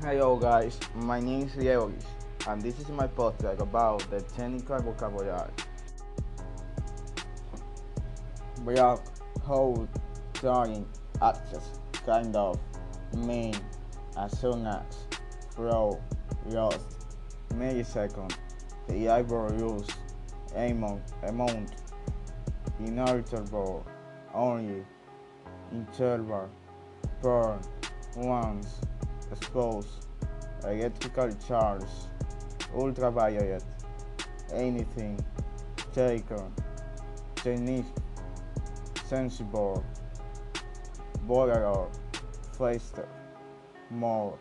Hello guys, my name is Leolis and this is my podcast about the technical vocabulary. Block, hold, turning, access, kind of, mean, as soon as, flow, lost, millisecond, the eyebrow use, amount, amount, inevitable, only, interval, burn, once, expose, electrical charge, ultraviolet, anything, taken, technique, sensible, boiler, faster, more.